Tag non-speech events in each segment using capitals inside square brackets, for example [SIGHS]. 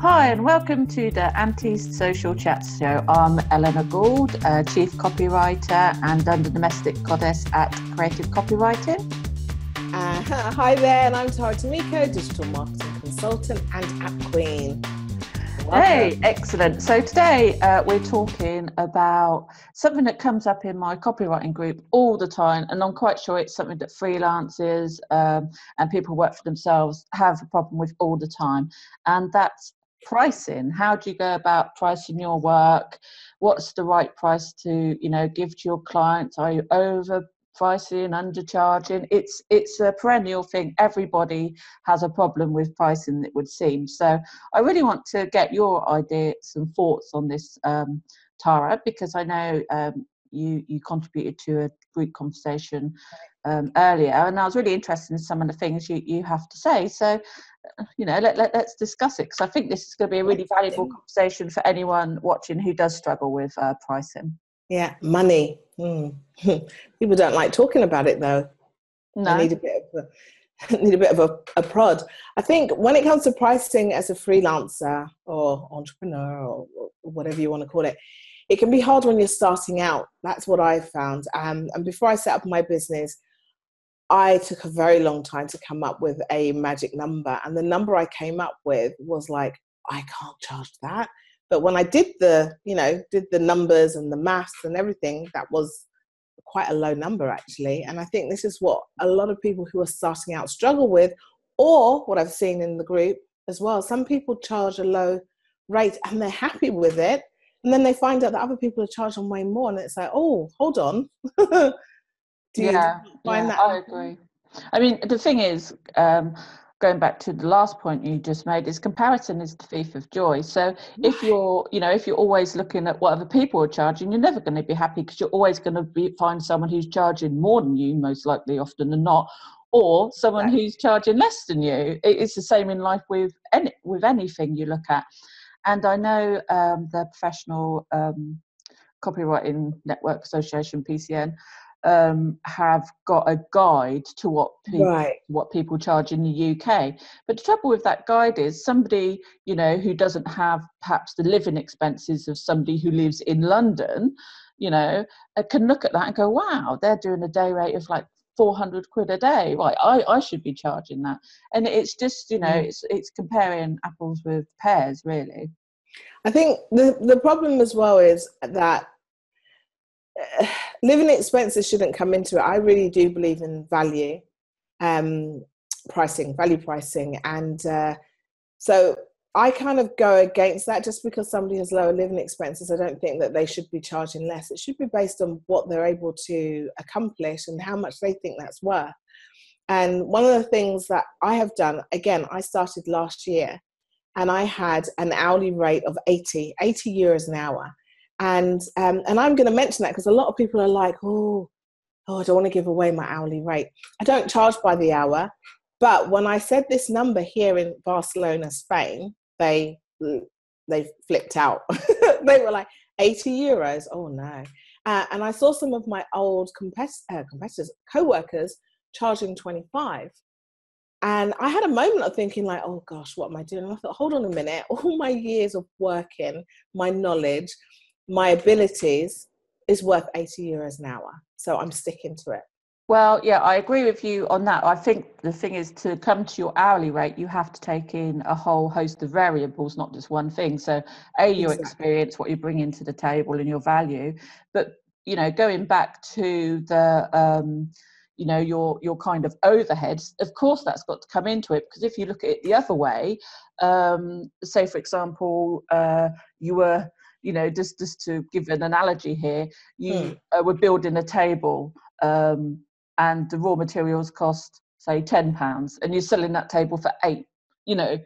Hi, and welcome to the Anti-Social Chat Show. I'm Eleanor Gould, uh, Chief Copywriter and Under Domestic Goddess at Creative Copywriting. Uh, hi there, and I'm Tara Tamiko, Digital Marketing Consultant and App Queen. Welcome. Hey, excellent. So today uh, we're talking about something that comes up in my copywriting group all the time, and I'm quite sure it's something that freelancers um, and people who work for themselves have a problem with all the time, and that's pricing? How do you go about pricing your work? What's the right price to you know give to your clients? Are you over pricing undercharging? It's it's a perennial thing. Everybody has a problem with pricing it would seem. So i really want to get your ideas and thoughts on this um, tara because i know um, you you contributed to a group conversation um, earlier and i was really interested in some of the things you, you have to say. So you know let, let, us discuss it because i think this is going to be a really valuable conversation for anyone watching who does struggle with uh, pricing. Yeah money. Mm. [LAUGHS] people don't like talking about it though. No. I need a bit of a, [LAUGHS] need a bit of a, a prod. I think when it comes to pricing as a freelancer or entrepreneur or, or whatever you want to call it it can be hard when you're starting out. That's what i've found. Um, and before i set up my business I took a very long time to come up with a magic number. And the number I came up with was like, I can't charge that. But when I did the, you know, did the numbers and the maths and everything, that was quite a low number actually. And I think this is what a lot of people who are starting out struggle with, or what I've seen in the group as well. Some people charge a low rate and they're happy with it. And then they find out that other people are charging way more. And it's like, oh, hold on. [LAUGHS] Do yeah, find yeah, that? I agree. I mean, the thing is, um, going back to the last point you just made, is comparison is the thief of joy. So if you're, you know, if you're always looking at what other people are charging, you're never going to be happy because you're always going to be find someone who's charging more than you, most likely, often than not, or someone who's charging less than you. It's the same in life with any with anything you look at. And I know um, the Professional um, Copywriting Network Association (PCN) um, have got a guide to what people, right. what people charge in the UK. But the trouble with that guide is somebody you know who doesn't have perhaps the living expenses of somebody who lives in London, you know, uh, can look at that and go, "Wow, they're doing a day rate of like 400 quid a day right I, I should be charging that and it's just you know mm. it's it's comparing apples with pears really i think the the problem as well is that [SIGHS] living expenses shouldn't come into it. I really do believe in value um, pricing, value pricing, and uh, so I kind of go against that. Just because somebody has lower living expenses, I don't think that they should be charging less. It should be based on what they're able to accomplish and how much they think that's worth. And one of the things that I have done, again, I started last year and I had an hourly rate of 80, 80 euros an hour and um, and I'm going to mention that because a lot of people are like, oh, oh, I don't want to give away my hourly rate. I don't charge by the hour, but when I said this number here in Barcelona, Spain, they they flipped out. [LAUGHS] they were like 80 euros. Oh no! Uh, and I saw some of my old compet- uh, competitors, co-workers, charging 25. And I had a moment of thinking, like, oh gosh, what am I doing? And I thought, hold on a minute, [LAUGHS] all my years of working, my knowledge, my abilities is worth 80 euros an hour. So I'm sticking to it. Well, yeah, I agree with you on that. I think the thing is to come to your hourly rate, you have to take in a whole host of variables, not just one thing. So, A, your exactly. experience, what you bring into the table, and your value. But, you know, going back to the, um, you know, your your kind of overheads, of course, that's got to come into it. Because if you look at it the other way, um, say, for example, uh, you were you know just just to give an analogy here you mm. uh, were building a table um, and the raw materials cost say 10 pounds and you're selling that table for eight you know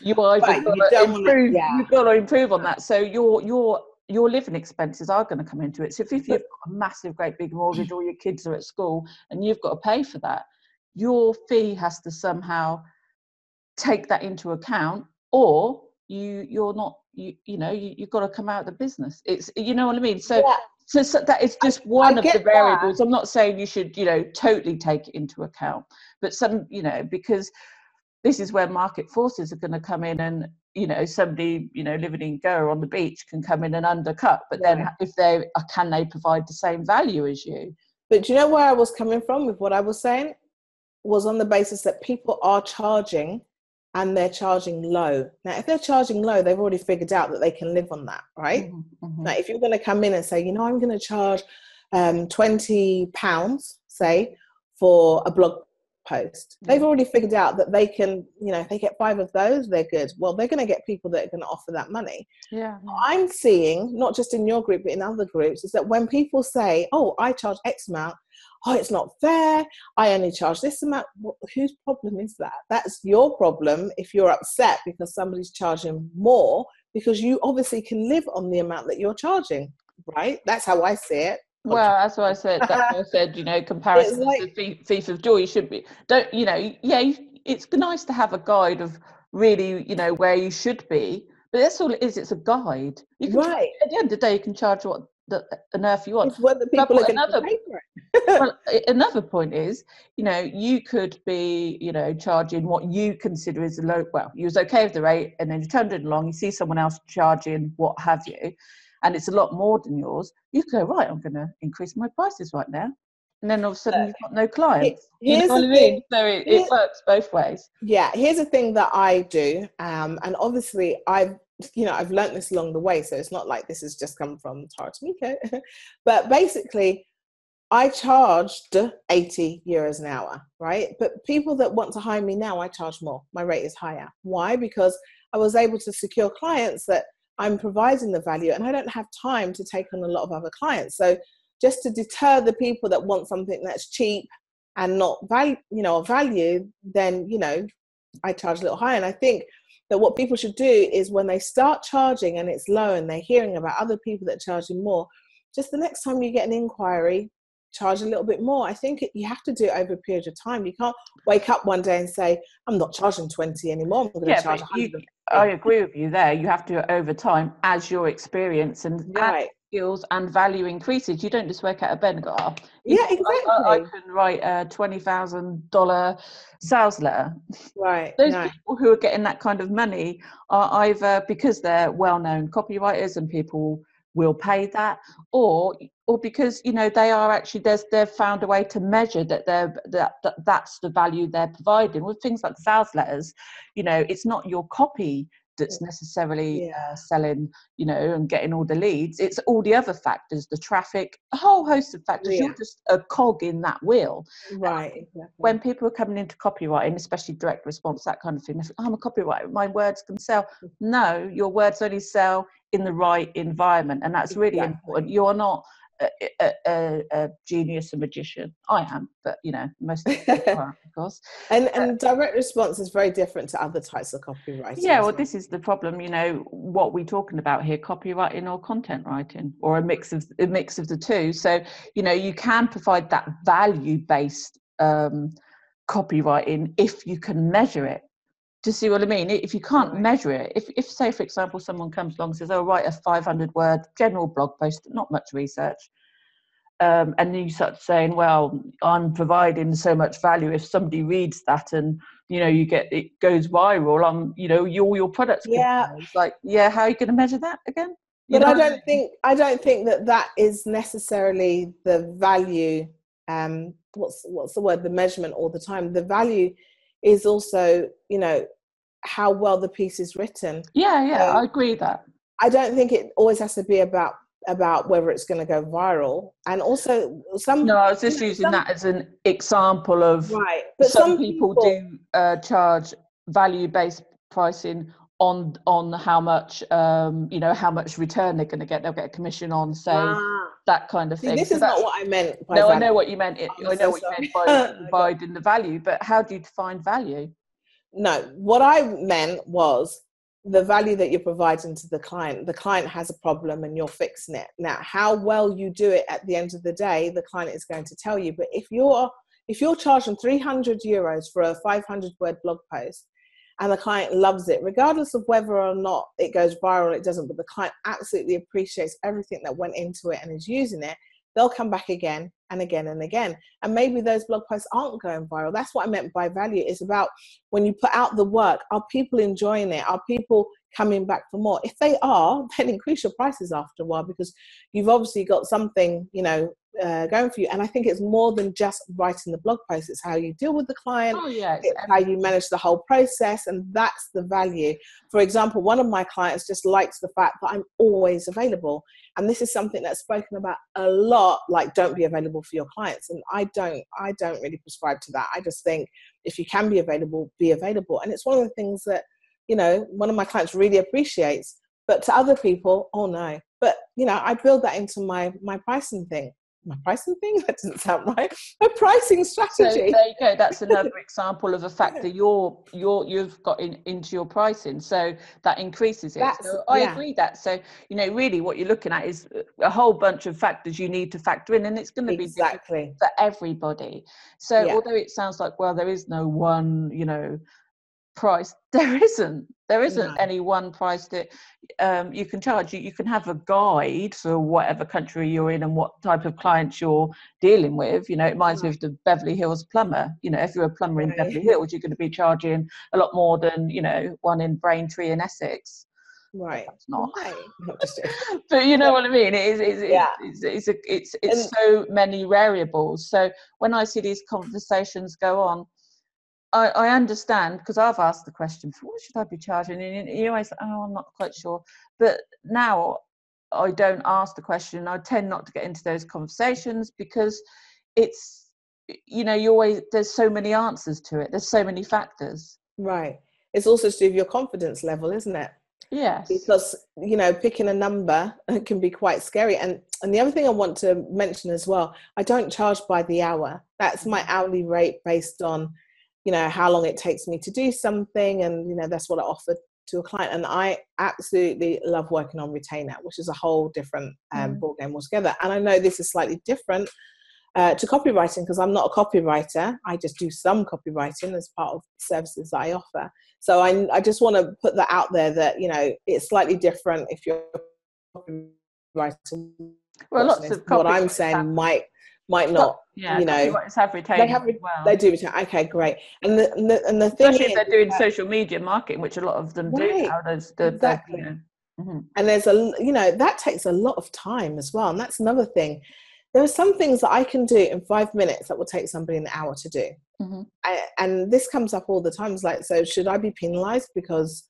you either right, got to improve yeah. you've got to improve on that so your your your living expenses are going to come into it so if, if you've got a massive great big mortgage or your kids are at school and you've got to pay for that your fee has to somehow take that into account or you you're not you you know you, you've got to come out of the business it's you know what i mean so yeah. so, so that is just one I of the variables that. i'm not saying you should you know totally take it into account but some you know because this is where market forces are going to come in and you know somebody you know living in Goa on the beach can come in and undercut but then Right. if they uh, can they provide the same value as you But do you know where I was coming from with what I was saying? Was on the basis that people are charging and they're charging low. Now, if they're charging low, they've already figured out that they can live on that, right? Mhm, mhm. Now, if you're going to come in and say, you know, I'm going to charge um, 20 pounds, say, for a blog post, they've already figured out that they can, you know, if they get five of those, they're good. Well, they're going to get people that are going to offer that money. yeah I'm seeing, not just in your group, but in other groups, is that when people say, oh, I charge X amount, oh, it's not fair, I only charge this amount, well, whose problem is that? That's your problem if you're upset because somebody's charging more, because you obviously can live on the amount that you're charging, right? That's how I see it. Well, that's why I said. That's why I [LAUGHS] said. You know, comparison like- to thief, of joy. You should be. Don't. You know. Yeah. It's nice to have a guide of really. You know where you should be. But that's all it is. It's a guide. You can, Right. At the end of the day, you can charge what the, on earth you want. It's whether people but are another- pay for it. well, [LAUGHS] another point is, you know, you could be, you know, charging what you consider is a low. Well, you was okay with the rate, and then you turned it along. You see someone else charging what have you, and it's a lot more than yours. You go right. I'm going to increase my prices right now, and then all of a sudden you've got no clients. You Here's know what the I thing. mean? So it, it works both ways. yeah here's a thing that i do um, and obviously i've you know i've learned this along the way so it's not like this has just come from tara Tomiko. [LAUGHS] but basically i charged 80 euros an hour right but people that want to hire me now i charge more my rate is higher why because i was able to secure clients that i'm providing the value and i don't have time to take on a lot of other clients. So just to deter the people that want something that's cheap and not value you know value then you know i charge a little higher. And i think that what people should do is when they start charging and it's low and they're hearing about other people that are charging more just the next time you get an inquiry charge a little bit more i think it, you have to do it over a period of time you can't wake up one day and say i'm not charging 20 anymore i'm going to Yeah, charge 100 you, I agree with you there. You have to do it over time as your experience and right skills and value increases. You don't just work out a bed and go, oh, yeah exactly. I- I, can write a twenty thousand dollar sales letter. right Those no. people who are getting that kind of money are either because they're well-known copywriters and people will pay that, or or because you know they are actually there's they've found a way to measure that they're that, that that's the value they're providing with things like sales letters. You know, it's not your copy that's necessarily Yeah. uh, selling, you know, and getting all the leads. It's all the other factors, the traffic, a whole host of factors. Yeah. You're just a cog in that wheel right exactly. when people are coming into copywriting, especially direct response, that kind of thing, think, "Oh, I'm a copywriter, my words can sell. No, your words only sell in the right environment, and that's really Exactly. important. You're not a, a, a, genius, a magician. I am, but you know, most of people [LAUGHS] are, of course. and and direct response is very different to other types of copywriting Yeah, well, this is the problem. You know, what we're talking about here: copywriting or content writing, or a mix of a mix of the two. So, you know, you can provide that value-based um, copywriting if you can measure it. Do you see what I mean? If you can't measure it, if, if say for example someone comes along and says, "Oh, write a 500 word general blog post, not much research," um, and then you start saying, "Well, I'm providing so much value. If somebody reads that and you know you get it goes viral, um, you know, your your products." Yeah. It's like, yeah, how are you going to measure that again? You but I don't think I don't think that that is necessarily the value. Um, what's what's the word? The measurement all the time. The value is also, you know, how well the piece is written. Yeah, yeah, Um, I agree that. I don't think it always has to be about about whether it's going to go viral. And also, some No, I was just using some- that as an example of right, but some, people, do uh, charge value-based pricing on on how much um, you know how much return they're going to get. They'll get a commission on, say Ah, that kind of see, thing. this So is not what I meant. By No, I know what you meant. It, I'm know so what you meant sorry. by [LAUGHS] Okay. providing the value, but how do you define value? No, what I meant was the value that you're providing to the client. The client has a problem and you're fixing it. Now, how well you do it at the end of the day, the client is going to tell you. But if you're if you're charging 300 euros for a 500 word blog post and the client loves it, regardless of whether or not it goes viral, it doesn't, but the client absolutely appreciates everything that went into it and is using it, they'll come back again and again and again. And maybe those blog posts aren't going viral. That's what I meant by value. It's about when you put out the work, are people enjoying it? Are people coming back for more? If they are, [LAUGHS] then increase your prices after a while because you've obviously got something, you know, uh, going for you. And I think it's more than just writing the blog post. It's how you deal with the client. Oh, yeah. It's, it's how you manage the whole process. And that's the value. For example, one of my clients just likes the fact that I'm always available. And this is something that's spoken about a lot, like don't be available for your clients. And I don't, I don't really prescribe to that. I just think if you can be available, be available. And it's one of the things that, you know, one of my clients really appreciates. But to other people, oh no. But you know, I build that into my my pricing thing my pricing thing? [LAUGHS] That doesn't sound right. A pricing strategy. so there you go. That's [LAUGHS] another example of a factor you're you're you've got in, into your pricing. So that increases it. So i yeah. agree that. So you know really what you're looking at is a whole bunch of factors you need to factor in and it's going to be exactly. for everybody. So yeah. although it sounds like well there is no one you know price. [LAUGHS] There isn't. There isn't no. any one price that um, you can charge. You, you can have a guide for whatever country you're in and what type of clients you're dealing with. You know it reminds me of the beverly hills plumber. You know if you're a plumber in beverly hills you're going to be charging a lot more than you know one in braintree in essex. Right. It's not. [LAUGHS] [LAUGHS] But you know what i mean? It is it's, yeah. it's, it's, it's, it's, it's so many variables. So when i see these conversations go on I, I understand because I've asked the question, what should I be charging? And you always, say, oh, I'm not quite sure. But now I don't ask the question. I tend not to get into those conversations because it's, you know, you always, there's so many answers to it. There's so many factors. Right. It's also to do with your confidence level, isn't it? Yes. Because, you know, picking a number [LAUGHS] can be quite scary. And and the other thing I want to mention as well, I don't charge by the hour. That's my mm. hourly rate based on you know how long it takes me to do something and you know that's what i offer to a client and i absolutely love working on retainer which is a whole different um, mm. ball game altogether. And i know this is slightly different uh, to copywriting because i'm not a copywriter. I just do some copywriting as part of services that i offer. So i, I just want to put that out there that you know it's slightly different if you're copywriting well lots of what i'm saying might might not. Yeah, you know, have retained. They have. Well. They do retain. Okay, great. And the and the, and the thing especially is, if they're doing social media marketing, which a lot of them right, do nowadays. The, exactly. The, you know, mm-hmm. And there's a you know that takes a lot of time as well, and that's another thing. There are some things that I can do in five minutes that will take somebody an hour to do. Mm-hmm. I, and this comes up all the time. It's like, so should I be penalised because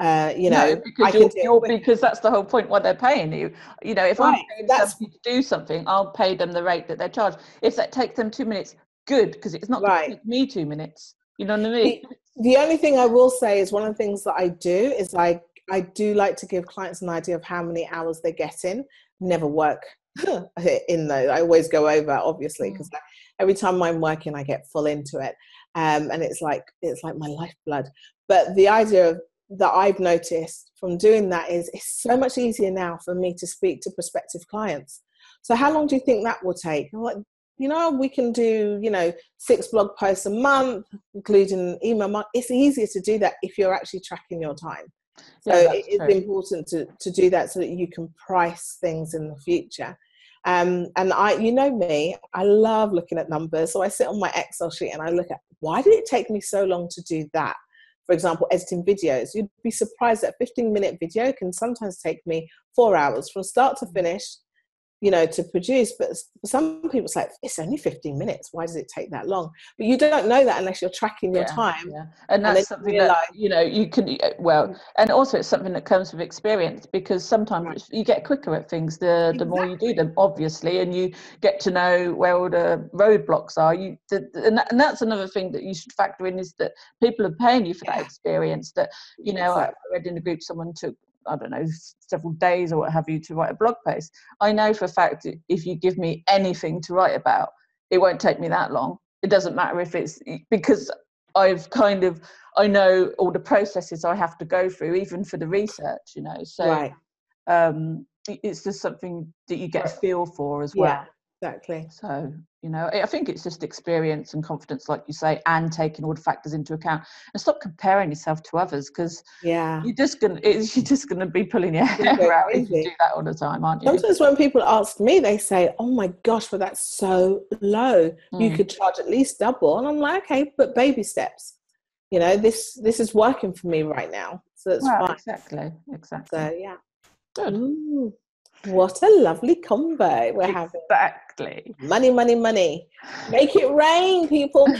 uh, you know, no, because, you're, you're, because that's the whole point. What they're paying you, you know, if right, I'm paying that's, to do something, I'll pay them the rate that they're charged. If that takes them two minutes, good, because it's not right. take me two minutes. You know what I mean? The, the only thing I will say is one of the things that I do is I I do like to give clients an idea of how many hours they get in. Never work [LAUGHS] in though. I always go over, obviously, because mm. every time I'm working, I get full into it, um, and it's like it's like my lifeblood. But the idea of that I've noticed from doing that is it's so much easier now for me to speak to prospective clients. So how long do you think that will take? Like, you know, we can do, you know, six blog posts a month, including email. It's easier to do that if you're actually tracking your time. So yeah, it is true. important to, to do that so that you can price things in the future. Um, and I, you know me, I love looking at numbers. So I sit on my Excel sheet and I look at why did it take me so long to do that? For example, editing videos. You'd be surprised that a 15 minute video can sometimes take me four hours from start to finish you know, to produce. But some people, it's like it's only 15 minutes. Why does it take that long? But you don't know that unless you're tracking your yeah, time. Yeah. And that's and something realize, that you know you can well, mm. and also it's something that comes with experience because sometimes you get quicker at things the the more you do them, obviously, and you get to know where all the roadblocks are. You the, and, that, and that's another thing that you should factor in is that people are paying you for yeah. that experience. That you know, exactly. I read in the group someone took I don't know, several days or what have you to write a blog post. I know for a fact if you give me anything to write about, it won't take me that long. It doesn't matter if it's because I've kind of I know all the processes I have to go through, even for the research, you know. So right. um, it's just something that you get a feel for as well. Exactly. So, you know, I think it's just experience and confidence, like you say, and taking all the factors into account and stop comparing yourself to others because yeah, you're just gonna you're just gonna be pulling your [LAUGHS] hair out if you do that all the time, aren't you? Sometimes when people ask me, they say, "Oh my gosh, but that's so low. Mm. You could charge at least double." And I'm like, "Okay, but baby steps. You know, this this is working for me right now, so that's well, fine." Exactly. Exactly. So yeah. Good. Ooh. What a lovely combo we're having. Exactly. Money, money, money. Make it rain, people. [LAUGHS] [LAUGHS]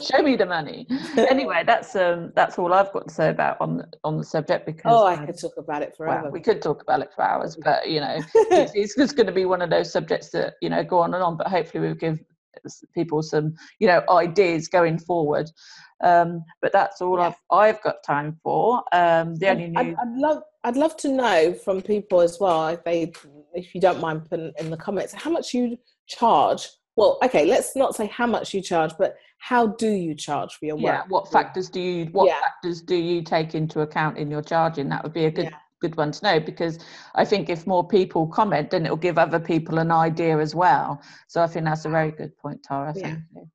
Show me the money. Anyway, that's um that's all I've got to say about on on the subject because Oh, I could talk about it forever. Well, we could talk about it for hours, but you know, [LAUGHS] it's, it's just going to be one of those subjects that, you know, go on and on, but hopefully we'll give people some, you know, ideas going forward. Um, but that's all yeah. I've I've got time for. Um, the only I'd, I'd, I'd, love I'd love to know from people as well if they if you don't mind putting in the comments how much you charge. Well, okay, let's not say how much you charge, but how do you charge for your work? Yeah, what factors do you what yeah. factors do you take into account in your charging? That would be a good yeah. good one to know because I think if more people comment, then it'll give other people an idea as well. So I think that's a very good point, Tara. Thank you.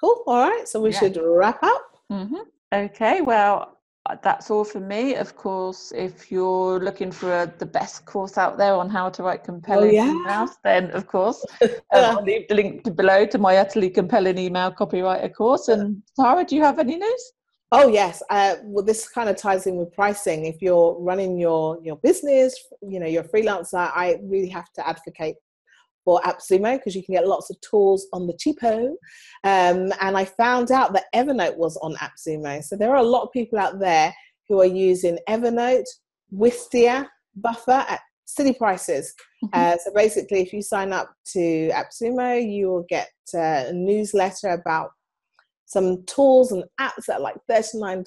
Cool. All right. So we yeah. should wrap up. Mm-hmm. Okay. Well, uh, that's all for me. Of course, if you're looking for a, the best course out there on how to write compelling oh, yeah. emails, then of course, [LAUGHS] um, I'll leave the link below to my utterly compelling email copywriter course. And Tara, do you have any news? Oh yes. Uh, well, this kind of ties in with pricing. If you're running your your business, you know, you're a freelancer, I really have to advocate for AppSumo because you can get lots of tools on the cheapo. Um, and I found out that Evernote was on AppSumo. So there are a lot of people out there who are using Evernote, Wistia, Buffer at silly prices. Mm-hmm. Uh, so basically, if you sign up to AppSumo, you will get uh, a newsletter about some tools and apps that are like $39,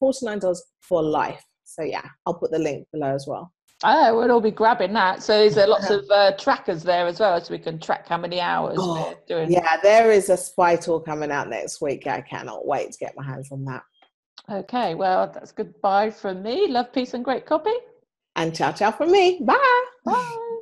$49 for life. So yeah, I'll put the link below as well. Oh, we'll all be grabbing that. So is there lots of uh, trackers there as well, so we can track how many hours oh, we're doing? Yeah, there is a spy tool coming out next week. I cannot wait to get my hands on that. Okay, well, that's goodbye from me. Love, peace, and great copy. And ciao, ciao from me. Bye. Bye.